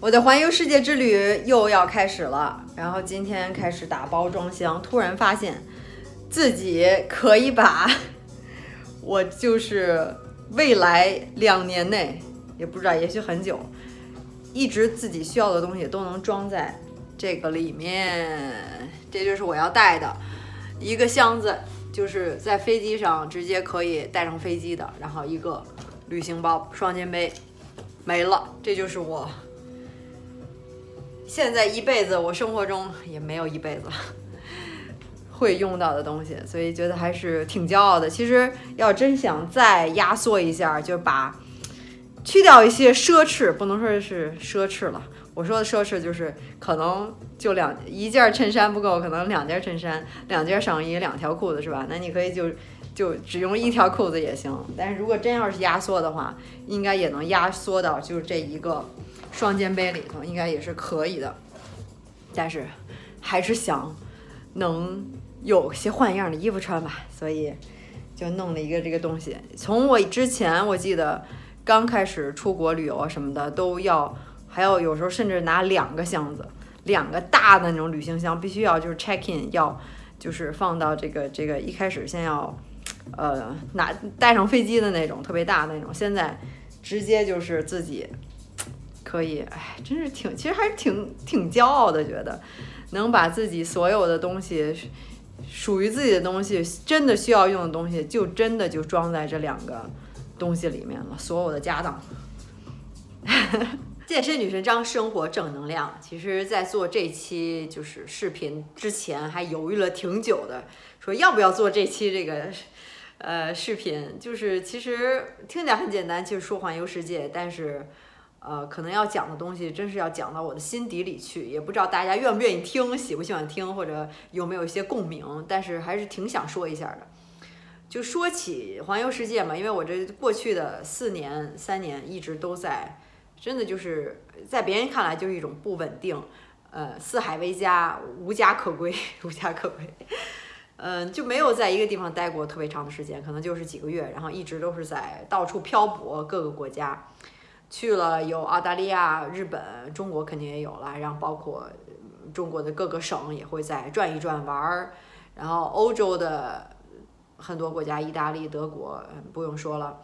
我的环游世界之旅又要开始了，然后今天开始打包装箱，突然发现自己可以把 我就是未来两年内，也不知道，也许很久，一直自己需要的东西都能装在这个里面。这就是我要带的一个箱子，就是在飞机上直接可以带上飞机的，然后一个旅行包、双肩背没了，这就是我。现在一辈子，我生活中也没有一辈子 会用到的东西，所以觉得还是挺骄傲的。其实要真想再压缩一下，就把去掉一些奢侈，不能说是奢侈了。我说的奢侈就是可能就两一件衬衫不够，可能两件衬衫、两件上衣、两条裤子是吧？那你可以就就只用一条裤子也行。但是如果真要是压缩的话，应该也能压缩到就是这一个。双肩背里头应该也是可以的，但是还是想能有些换样的衣服穿吧，所以就弄了一个这个东西。从我之前我记得刚开始出国旅游啊什么的都要，还要有时候甚至拿两个箱子，两个大的那种旅行箱，必须要就是 check in 要就是放到这个这个一开始先要呃拿带上飞机的那种特别大的那种，现在直接就是自己。可以，哎，真是挺，其实还是挺挺骄傲的，觉得能把自己所有的东西，属于自己的东西，真的需要用的东西，就真的就装在这两个东西里面了，所有的家当。健身女神张，生活正能量。其实，在做这期就是视频之前，还犹豫了挺久的，说要不要做这期这个呃视频。就是其实听起来很简单，就是说环游世界，但是。呃，可能要讲的东西，真是要讲到我的心底里去，也不知道大家愿不愿意听，喜不喜欢听，或者有没有一些共鸣，但是还是挺想说一下的。就说起环游世界嘛，因为我这过去的四年、三年一直都在，真的就是在别人看来就是一种不稳定，呃，四海为家，无家可归，无家可归，嗯，就没有在一个地方待过特别长的时间，可能就是几个月，然后一直都是在到处漂泊各个国家。去了有澳大利亚、日本、中国肯定也有了，然后包括中国的各个省也会再转一转玩儿，然后欧洲的很多国家，意大利、德国不用说了，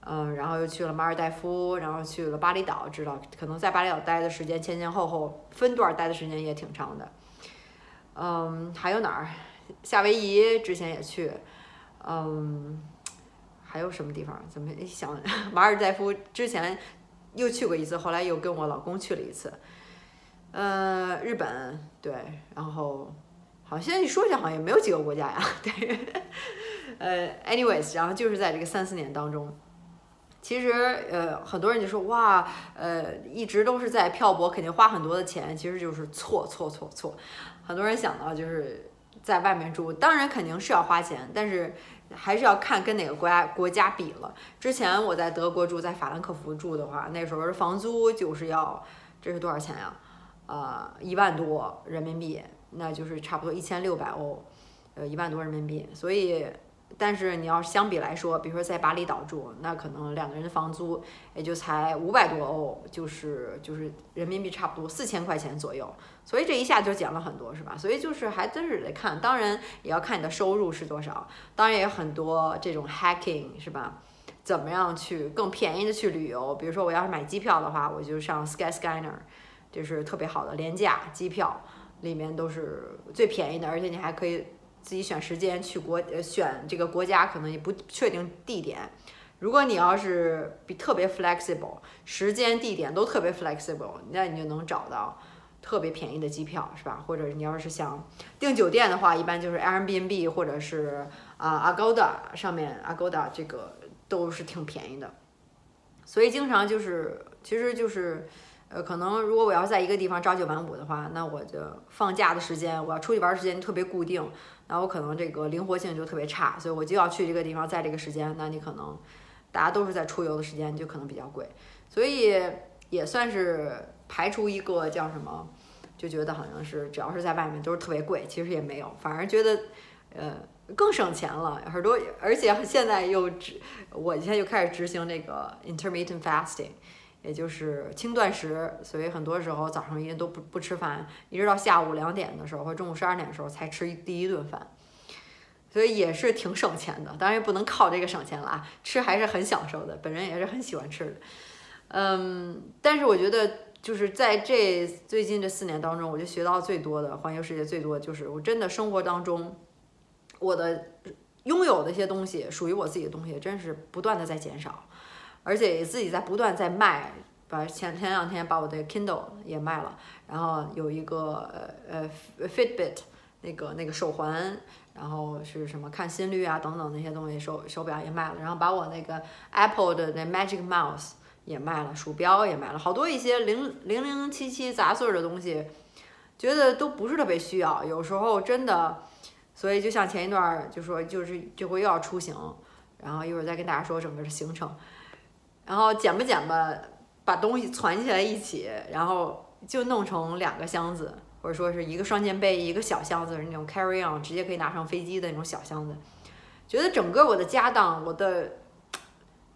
嗯，然后又去了马尔代夫，然后去了巴厘岛，知道可能在巴厘岛待的时间前前后后分段待的时间也挺长的，嗯，还有哪儿？夏威夷之前也去，嗯。还有什么地方？怎么想？马尔代夫之前又去过一次，后来又跟我老公去了一次。呃，日本对，然后好，现在一说起来好像也没有几个国家呀。对，呃，anyways，然后就是在这个三四年当中，其实呃，很多人就说哇，呃，一直都是在漂泊，肯定花很多的钱，其实就是错错错错。很多人想到就是在外面住，当然肯定是要花钱，但是。还是要看跟哪个国家国家比了。之前我在德国住，在法兰克福住的话，那时候房租就是要，这是多少钱呀？呃，一万多人民币，那就是差不多一千六百欧，呃，一万多人民币。所以。但是你要相比来说，比如说在巴厘岛住，那可能两个人的房租也就才五百多欧，就是就是人民币差不多四千块钱左右，所以这一下就减了很多，是吧？所以就是还真是得看，当然也要看你的收入是多少，当然也有很多这种 hacking，是吧？怎么样去更便宜的去旅游？比如说我要是买机票的话，我就上 Skyscanner，就是特别好的廉价机票，里面都是最便宜的，而且你还可以。自己选时间去国呃选这个国家可能也不确定地点，如果你要是比特别 flexible，时间地点都特别 flexible，那你就能找到特别便宜的机票，是吧？或者你要是想订酒店的话，一般就是 Airbnb 或者是啊 Agoda 上面 Agoda 这个都是挺便宜的，所以经常就是其实就是。呃，可能如果我要在一个地方朝九晚五的话，那我就放假的时间，我要出去玩的时间特别固定，那我可能这个灵活性就特别差，所以我就要去这个地方，在这个时间，那你可能大家都是在出游的时间，就可能比较贵，所以也算是排除一个叫什么，就觉得好像是只要是在外面都是特别贵，其实也没有，反而觉得呃更省钱了，很多，而且现在又执，我现在又开始执行这个 intermittent fasting。也就是轻断食，所以很多时候早上一都不不吃饭，一直到下午两点的时候或中午十二点的时候才吃第一顿饭，所以也是挺省钱的。当然也不能靠这个省钱了啊，吃还是很享受的，本人也是很喜欢吃的。嗯，但是我觉得就是在这最近这四年当中，我就学到最多的，环游世界最多就是我真的生活当中我的拥有的一些东西，属于我自己的东西，真是不断的在减少。而且自己在不断在卖，把前前两天把我的 Kindle 也卖了，然后有一个呃呃 Fitbit 那个那个手环，然后是什么看心率啊等等那些东西手手表也卖了，然后把我那个 Apple 的那 Magic Mouse 也卖了，鼠标也卖了，好多一些零零零七七杂碎的东西，觉得都不是特别需要，有时候真的，所以就像前一段就说就是这回又要出行，然后一会儿再跟大家说整个的行程。然后捡吧捡吧，把东西攒起来一起，然后就弄成两个箱子，或者说是一个双肩背，一个小箱子，那种 carry on，直接可以拿上飞机的那种小箱子。觉得整个我的家当，我的。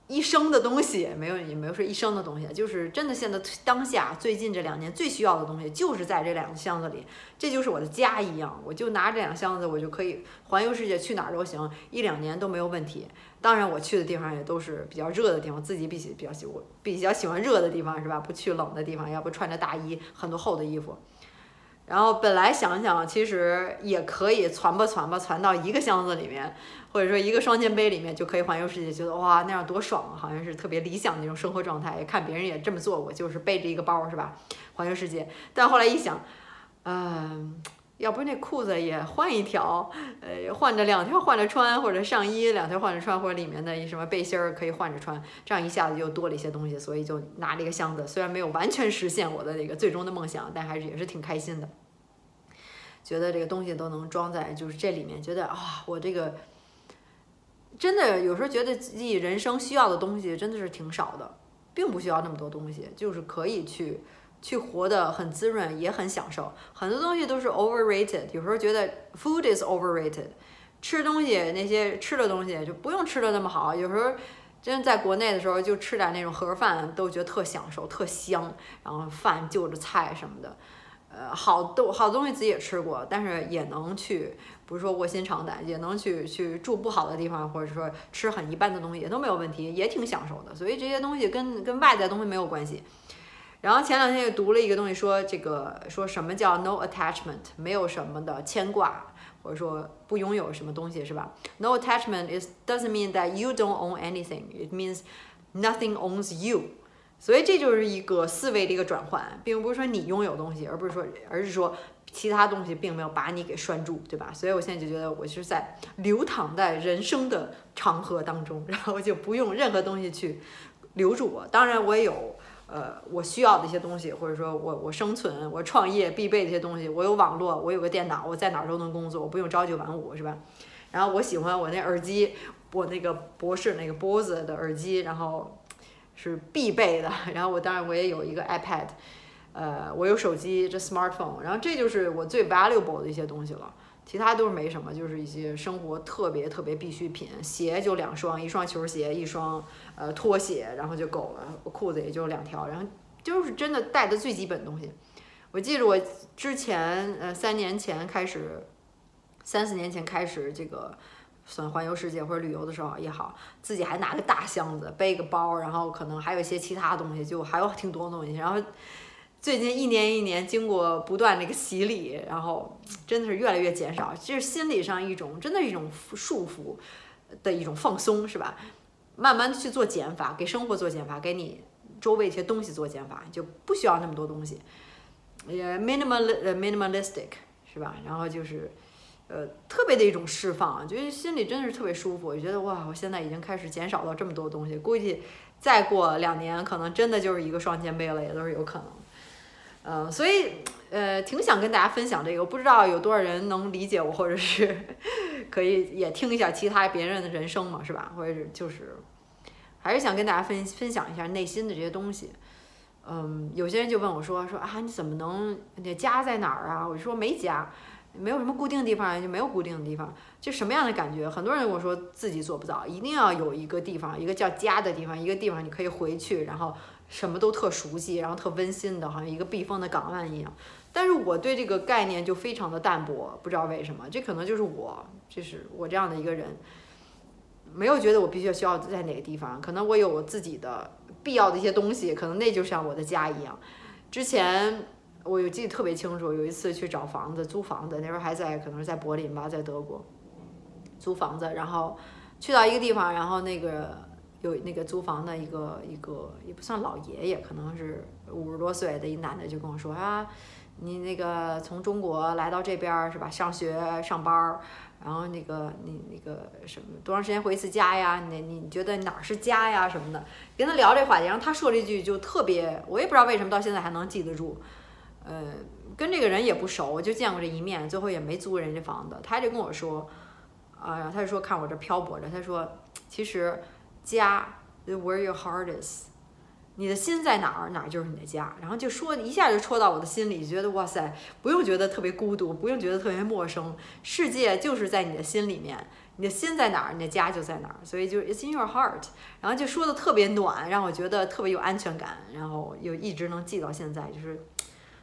一生的东西没有，也没有说一生的东西，就是真的现在当下最近这两年最需要的东西，就是在这两个箱子里，这就是我的家一样，我就拿这两个箱子，我就可以环游世界，去哪儿都行，一两年都没有问题。当然我去的地方也都是比较热的地方，自己比比较喜我比较喜欢热的地方是吧？不去冷的地方，要不穿着大衣，很多厚的衣服。然后本来想想，其实也可以攒吧攒吧，攒到一个箱子里面，或者说一个双肩背里面，就可以环游世界，觉得哇那样多爽啊，好像是特别理想的那种生活状态。看别人也这么做过，就是背着一个包是吧，环游世界。但后来一想，嗯，要不那裤子也换一条，呃，换着两条换着穿，或者上衣两条换着穿，或者里面的一什么背心儿可以换着穿，这样一下子就多了一些东西，所以就拿了一个箱子。虽然没有完全实现我的那个最终的梦想，但还是也是挺开心的。觉得这个东西都能装在就是这里面，觉得啊，我这个真的有时候觉得自己人生需要的东西真的是挺少的，并不需要那么多东西，就是可以去去活得很滋润，也很享受。很多东西都是 overrated，有时候觉得 food is overrated，吃东西那些吃的东西就不用吃的那么好。有时候真在国内的时候就吃点那种盒饭，都觉得特享受、特香，然后饭就着菜什么的。呃，好多好东西自己也吃过，但是也能去，不是说卧薪尝胆，也能去去住不好的地方，或者说吃很一般的东西也都没有问题，也挺享受的。所以这些东西跟跟外在东西没有关系。然后前两天又读了一个东西，说这个说什么叫 no attachment，没有什么的牵挂，或者说不拥有什么东西是吧？No attachment is doesn't mean that you don't own anything. It means nothing owns you. 所以这就是一个思维的一个转换，并不是说你拥有东西，而不是说，而是说其他东西并没有把你给拴住，对吧？所以我现在就觉得我是在流淌在人生的长河当中，然后就不用任何东西去留住我。当然，我也有呃我需要的一些东西，或者说我我生存、我创业必备的一些东西。我有网络，我有个电脑，我在哪儿都能工作，我不用朝九晚五，是吧？然后我喜欢我那耳机，我那个博士那个 Bose 的耳机，然后。是必备的，然后我当然我也有一个 iPad，呃，我有手机这 smartphone，然后这就是我最 valuable 的一些东西了，其他都是没什么，就是一些生活特别特别必需品，鞋就两双，一双球鞋，一双呃拖鞋，然后就够了，裤子也就两条，然后就是真的带的最基本的东西。我记得我之前呃三年前开始，三四年前开始这个。算环游世界或者旅游的时候也好，自己还拿个大箱子，背个包，然后可能还有一些其他东西，就还有挺多东西。然后最近一年一年，经过不断的一个洗礼，然后真的是越来越减少，这是心理上一种，真的是一种束缚的一种放松，是吧？慢慢的去做减法，给生活做减法，给你周围一些东西做减法，就不需要那么多东西，也 minimal minimalistic，是吧？然后就是。呃，特别的一种释放，觉得心里真的是特别舒服。我觉得哇，我现在已经开始减少到这么多东西，估计再过两年，可能真的就是一个双肩背了，也都是有可能。嗯，所以呃，挺想跟大家分享这个，我不知道有多少人能理解我，或者是可以也听一下其他别人的人生嘛，是吧？或者是就是，还是想跟大家分分享一下内心的这些东西。嗯，有些人就问我说说啊，你怎么能你家在哪儿啊？我就说没家。没有什么固定地方，就没有固定的地方，就什么样的感觉？很多人我说自己做不到，一定要有一个地方，一个叫家的地方，一个地方你可以回去，然后什么都特熟悉，然后特温馨的，好像一个避风的港湾一样。但是我对这个概念就非常的淡薄，不知道为什么，这可能就是我，就是我这样的一个人，没有觉得我必须要需要在哪个地方，可能我有我自己的必要的一些东西，可能那就像我的家一样。之前我有记得特别清楚，有一次去找房子租房子，那时候还在可能是在柏林吧，在德国租房子，然后去到一个地方，然后那个有那个租房的一个一个也不算老爷爷，可能是五十多岁的一男的就跟我说啊。你那个从中国来到这边是吧？上学上班儿，然后那个你那个什么多长时间回一次家呀？你你觉得哪儿是家呀什么的？跟他聊这话题，然后他说了一句就特别，我也不知道为什么到现在还能记得住。呃，跟这个人也不熟，就见过这一面，最后也没租人家房子。他就跟我说，啊，他就说看我这漂泊着，他说其实家，where your heart is。你的心在哪儿，哪儿就是你的家。然后就说一下就戳到我的心里，觉得哇塞，不用觉得特别孤独，不用觉得特别陌生，世界就是在你的心里面。你的心在哪儿，你的家就在哪儿。所以就 It's in your heart。然后就说的特别暖，让我觉得特别有安全感，然后又一直能记到现在。就是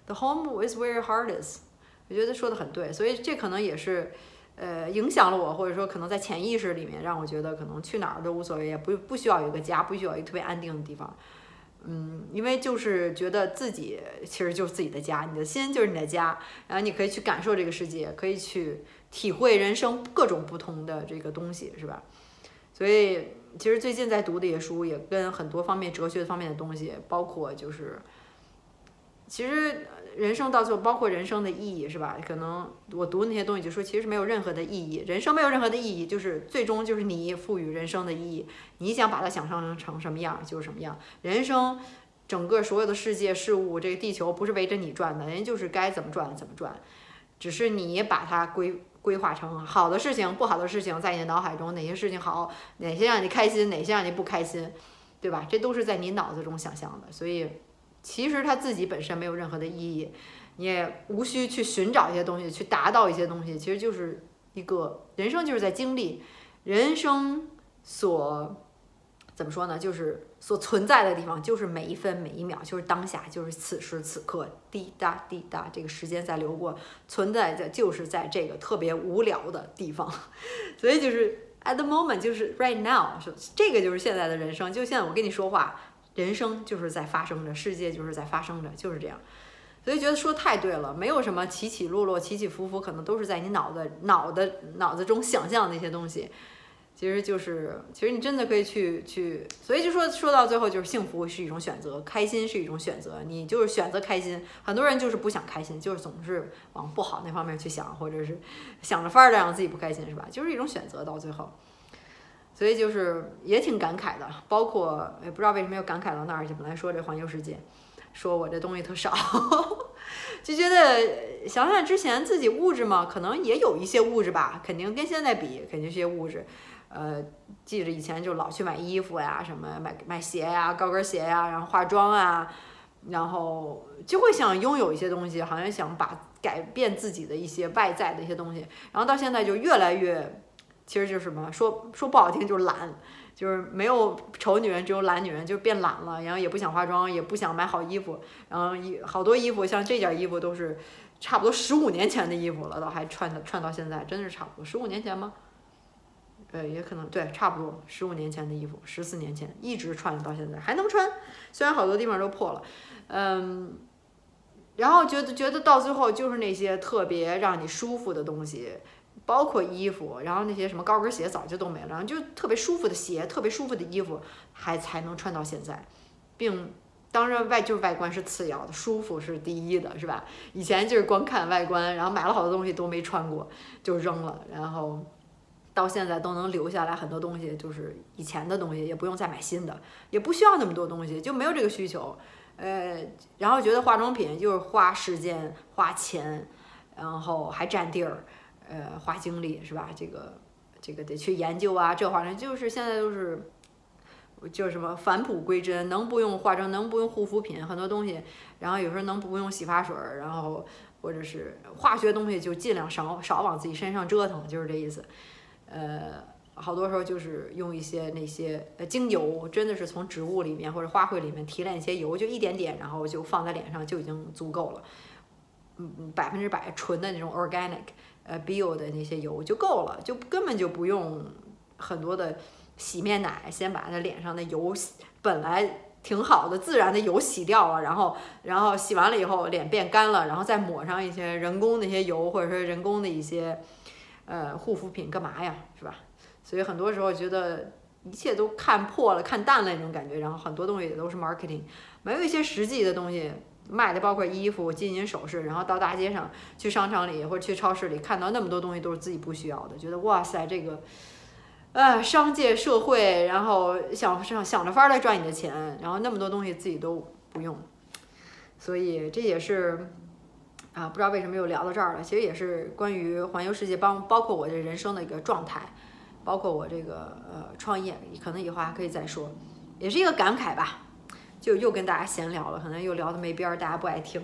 The home is where your heart is。我觉得说的很对，所以这可能也是呃影响了我，或者说可能在潜意识里面让我觉得可能去哪儿都无所谓，也不不需要有个家，不需要一个特别安定的地方。嗯，因为就是觉得自己其实就是自己的家，你的心就是你的家，然后你可以去感受这个世界，可以去体会人生各种不同的这个东西，是吧？所以其实最近在读的一些书，也跟很多方面哲学方面的东西，包括就是，其实。人生到最后，包括人生的意义，是吧？可能我读那些东西就说，其实没有任何的意义，人生没有任何的意义，就是最终就是你赋予人生的意义。你想把它想象成什么样，就是什么样。人生整个所有的世界事物，这个地球不是围着你转的，人就是该怎么转怎么转，只是你把它规规划成好的事情、不好的事情，在你的脑海中哪些事情好，哪些让你开心，哪些让你不开心，对吧？这都是在你脑子中想象的，所以。其实他自己本身没有任何的意义，你也无需去寻找一些东西，去达到一些东西。其实就是一个人生就是在经历，人生所怎么说呢？就是所存在的地方，就是每一分每一秒，就是当下，就是此时此刻，滴答滴答，这个时间在流过，存在在就是在这个特别无聊的地方，所以就是 at the moment，就是 right now，说这个就是现在的人生，就像我跟你说话。人生就是在发生着，世界就是在发生着，就是这样，所以觉得说太对了，没有什么起起落落、起起伏伏，可能都是在你脑子、脑的脑子中想象那些东西，其实就是，其实你真的可以去去，所以就说说到最后，就是幸福是一种选择，开心是一种选择，你就是选择开心，很多人就是不想开心，就是总是往不好那方面去想，或者是想着法儿的让自己不开心，是吧？就是一种选择，到最后。所以就是也挺感慨的，包括也不知道为什么又感慨到那儿去。本来说这环游世界，说我这东西特少，就觉得想想之前自己物质嘛，可能也有一些物质吧，肯定跟现在比，肯定是些物质。呃，记着以前就老去买衣服呀，什么买买鞋呀，高跟鞋呀，然后化妆啊，然后就会想拥有一些东西，好像想把改变自己的一些外在的一些东西，然后到现在就越来越。其实就是什么说说不好听就是懒，就是没有丑女人，只有懒女人，就变懒了。然后也不想化妆，也不想买好衣服。然后一好多衣服，像这件衣服都是差不多十五年前的衣服了，都还穿的穿到现在，真的是差不多十五年前吗？呃，也可能对，差不多十五年前的衣服，十四年前一直穿到现在还能穿，虽然好多地方都破了，嗯。然后觉得觉得到最后就是那些特别让你舒服的东西。包括衣服，然后那些什么高跟鞋早就都没了，然后就特别舒服的鞋，特别舒服的衣服还才能穿到现在，并当然外就是外观是次要的，舒服是第一的，是吧？以前就是光看外观，然后买了好多东西都没穿过就扔了，然后到现在都能留下来很多东西，就是以前的东西，也不用再买新的，也不需要那么多东西，就没有这个需求，呃，然后觉得化妆品就是花时间花钱，然后还占地儿。呃，花精力是吧？这个这个得去研究啊，这话呢就是现在都是，就是什么返璞归真，能不用化妆，能不用护肤品，很多东西，然后有时候能不用洗发水，然后或者是化学东西就尽量少少往自己身上折腾，就是这意思。呃，好多时候就是用一些那些呃精油，真的是从植物里面或者花卉里面提炼一些油，就一点点，然后就放在脸上就已经足够了。嗯，百分之百纯的那种 organic 呃 bio 的那些油就够了，就根本就不用很多的洗面奶，先把它脸上的油本来挺好的自然的油洗掉了，然后然后洗完了以后脸变干了，然后再抹上一些人工的一些油或者说人工的一些呃护肤品，干嘛呀，是吧？所以很多时候觉得一切都看破了、看淡了那种感觉，然后很多东西也都是 marketing，没有一些实际的东西卖的，包括衣服、金银首饰，然后到大街上、去商场里或者去超市里看到那么多东西都是自己不需要的，觉得哇塞，这个，呃，商界社会，然后想想想着法儿来赚你的钱，然后那么多东西自己都不用，所以这也是啊，不知道为什么又聊到这儿了，其实也是关于环游世界，包包括我这人生的一个状态。包括我这个呃创业，可能以后还可以再说，也是一个感慨吧。就又跟大家闲聊了，可能又聊的没边儿，大家不爱听。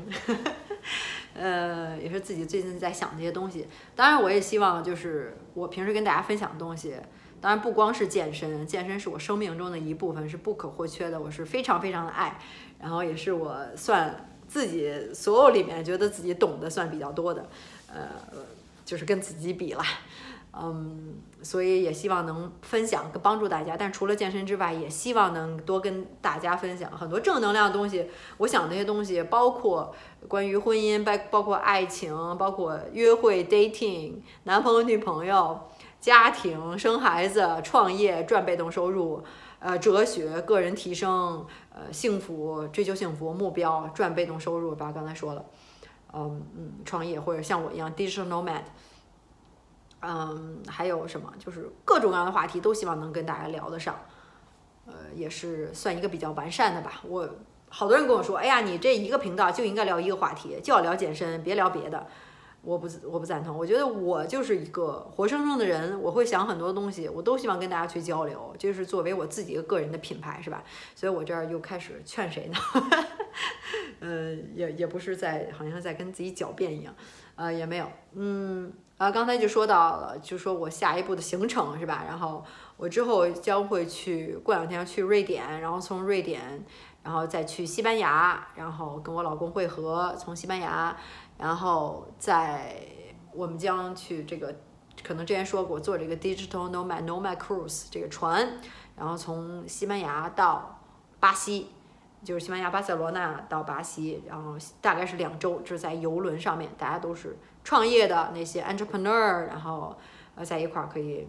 呃，也是自己最近在想这些东西。当然，我也希望就是我平时跟大家分享的东西，当然不光是健身，健身是我生命中的一部分，是不可或缺的。我是非常非常的爱，然后也是我算自己所有里面觉得自己懂得算比较多的，呃，就是跟自己比了。嗯，所以也希望能分享跟帮助大家。但除了健身之外，也希望能多跟大家分享很多正能量的东西。我想那些东西包括关于婚姻，包包括爱情，包括约会 dating，男朋友女朋友，家庭，生孩子，创业，赚被动收入，呃，哲学，个人提升，呃，幸福，追求幸福目标，赚被动收入，吧？刚才说了，嗯嗯，创业或者像我一样 digital nomad。嗯，还有什么？就是各种各样的话题都希望能跟大家聊得上，呃，也是算一个比较完善的吧。我好多人跟我说，哎呀，你这一个频道就应该聊一个话题，就要聊健身，别聊别的。我不我不赞同，我觉得我就是一个活生生的人，我会想很多东西，我都希望跟大家去交流，就是作为我自己个个人的品牌，是吧？所以我这儿又开始劝谁呢？呃，也也不是在好像在跟自己狡辩一样，呃，也没有，嗯。啊，刚才就说到了，就说我下一步的行程是吧？然后我之后将会去，过两天去瑞典，然后从瑞典，然后再去西班牙，然后跟我老公会合，从西班牙，然后在我们将去这个，可能之前说过坐这个 Digital Nomad Nomad Cruise 这个船，然后从西班牙到巴西，就是西班牙巴塞罗那到巴西，然后大概是两周，就是在游轮上面，大家都是。创业的那些 entrepreneur，然后呃在一块儿可以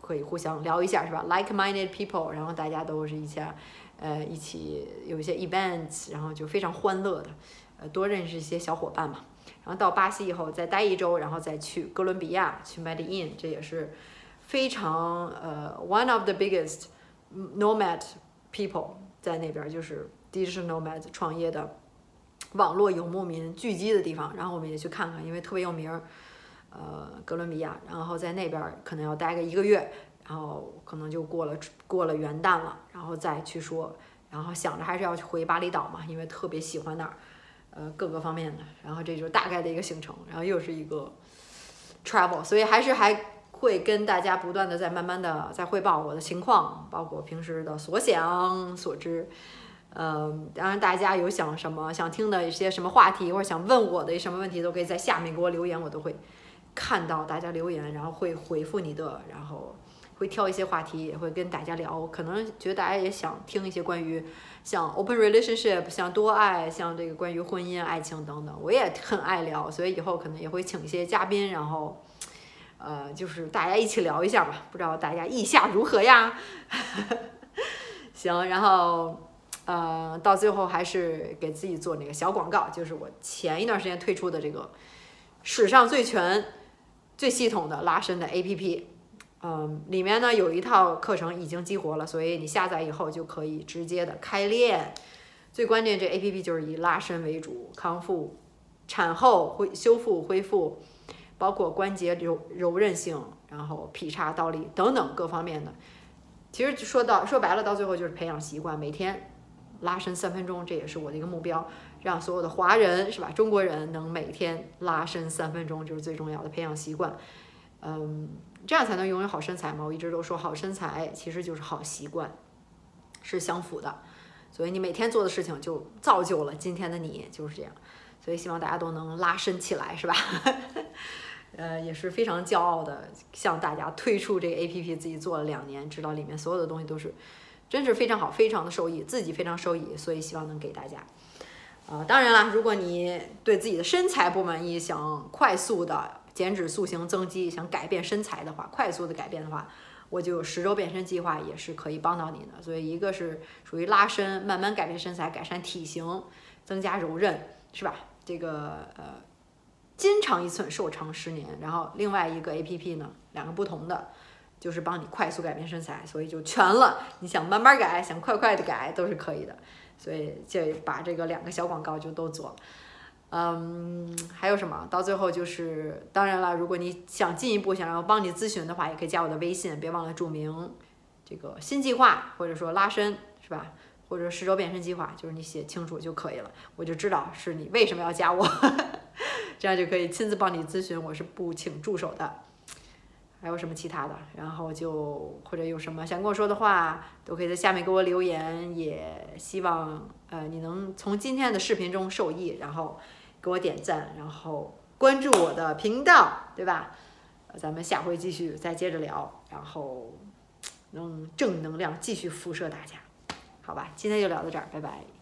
可以互相聊一下是吧？like-minded people，然后大家都是一起呃一起有一些 events，然后就非常欢乐的，呃多认识一些小伙伴嘛。然后到巴西以后再待一周，然后再去哥伦比亚去 Medellin，这也是非常呃 one of the biggest nomad people 在那边就是 digital nomad 创业的。网络游牧民聚集的地方，然后我们也去看看，因为特别有名儿，呃，哥伦比亚，然后在那边可能要待个一个月，然后可能就过了过了元旦了，然后再去说，然后想着还是要回巴厘岛嘛，因为特别喜欢那儿，呃，各个方面的，然后这就是大概的一个行程，然后又是一个 travel，所以还是还会跟大家不断的在慢慢的在汇报我的情况，包括平时的所想所知。嗯，当然，大家有想什么想听的一些什么话题，或者想问我的什么问题，都可以在下面给我留言，我都会看到大家留言，然后会回复你的，然后会挑一些话题，也会跟大家聊。可能觉得大家也想听一些关于像 open relationship，像多爱，像这个关于婚姻、爱情等等，我也很爱聊，所以以后可能也会请一些嘉宾，然后呃，就是大家一起聊一下吧。不知道大家意下如何呀？行，然后。呃，到最后还是给自己做那个小广告，就是我前一段时间推出的这个史上最全、最系统的拉伸的 APP。嗯，里面呢有一套课程已经激活了，所以你下载以后就可以直接的开练。最关键，这 APP 就是以拉伸为主，康复、产后恢修复、恢复，包括关节柔柔韧性，然后劈叉、倒立等等各方面的。其实说到说白了，到最后就是培养习惯，每天。拉伸三分钟，这也是我的一个目标，让所有的华人是吧，中国人能每天拉伸三分钟，就是最重要的培养习惯。嗯，这样才能拥有好身材嘛。我一直都说，好身材其实就是好习惯，是相符的。所以你每天做的事情就造就了今天的你，就是这样。所以希望大家都能拉伸起来，是吧？呃，也是非常骄傲的向大家推出这个 A P P，自己做了两年，知道里面所有的东西都是真是非常好，非常的受益，自己非常受益，所以希望能给大家。啊，当然了，如果你对自己的身材不满意，想快速的减脂塑形增肌，想改变身材的话，快速的改变的话，我就十周变身计划也是可以帮到你的。所以一个是属于拉伸，慢慢改变身材，改善体型，增加柔韧，是吧？这个呃，筋长一寸，寿长十年。然后另外一个 A P P 呢，两个不同的，就是帮你快速改变身材，所以就全了。你想慢慢改，想快快的改，都是可以的。所以就把这个两个小广告就都做了。嗯，还有什么？到最后就是，当然了，如果你想进一步想要帮你咨询的话，也可以加我的微信，别忘了注明这个新计划，或者说拉伸，是吧？或者十周变身计划，就是你写清楚就可以了，我就知道是你为什么要加我，这样就可以亲自帮你咨询，我是不请助手的。还有什么其他的？然后就或者有什么想跟我说的话，都可以在下面给我留言。也希望呃你能从今天的视频中受益，然后给我点赞，然后关注我的频道，对吧？咱们下回继续再接着聊，然后能正能量继续辐射大家。好吧，今天就聊到这儿，拜拜。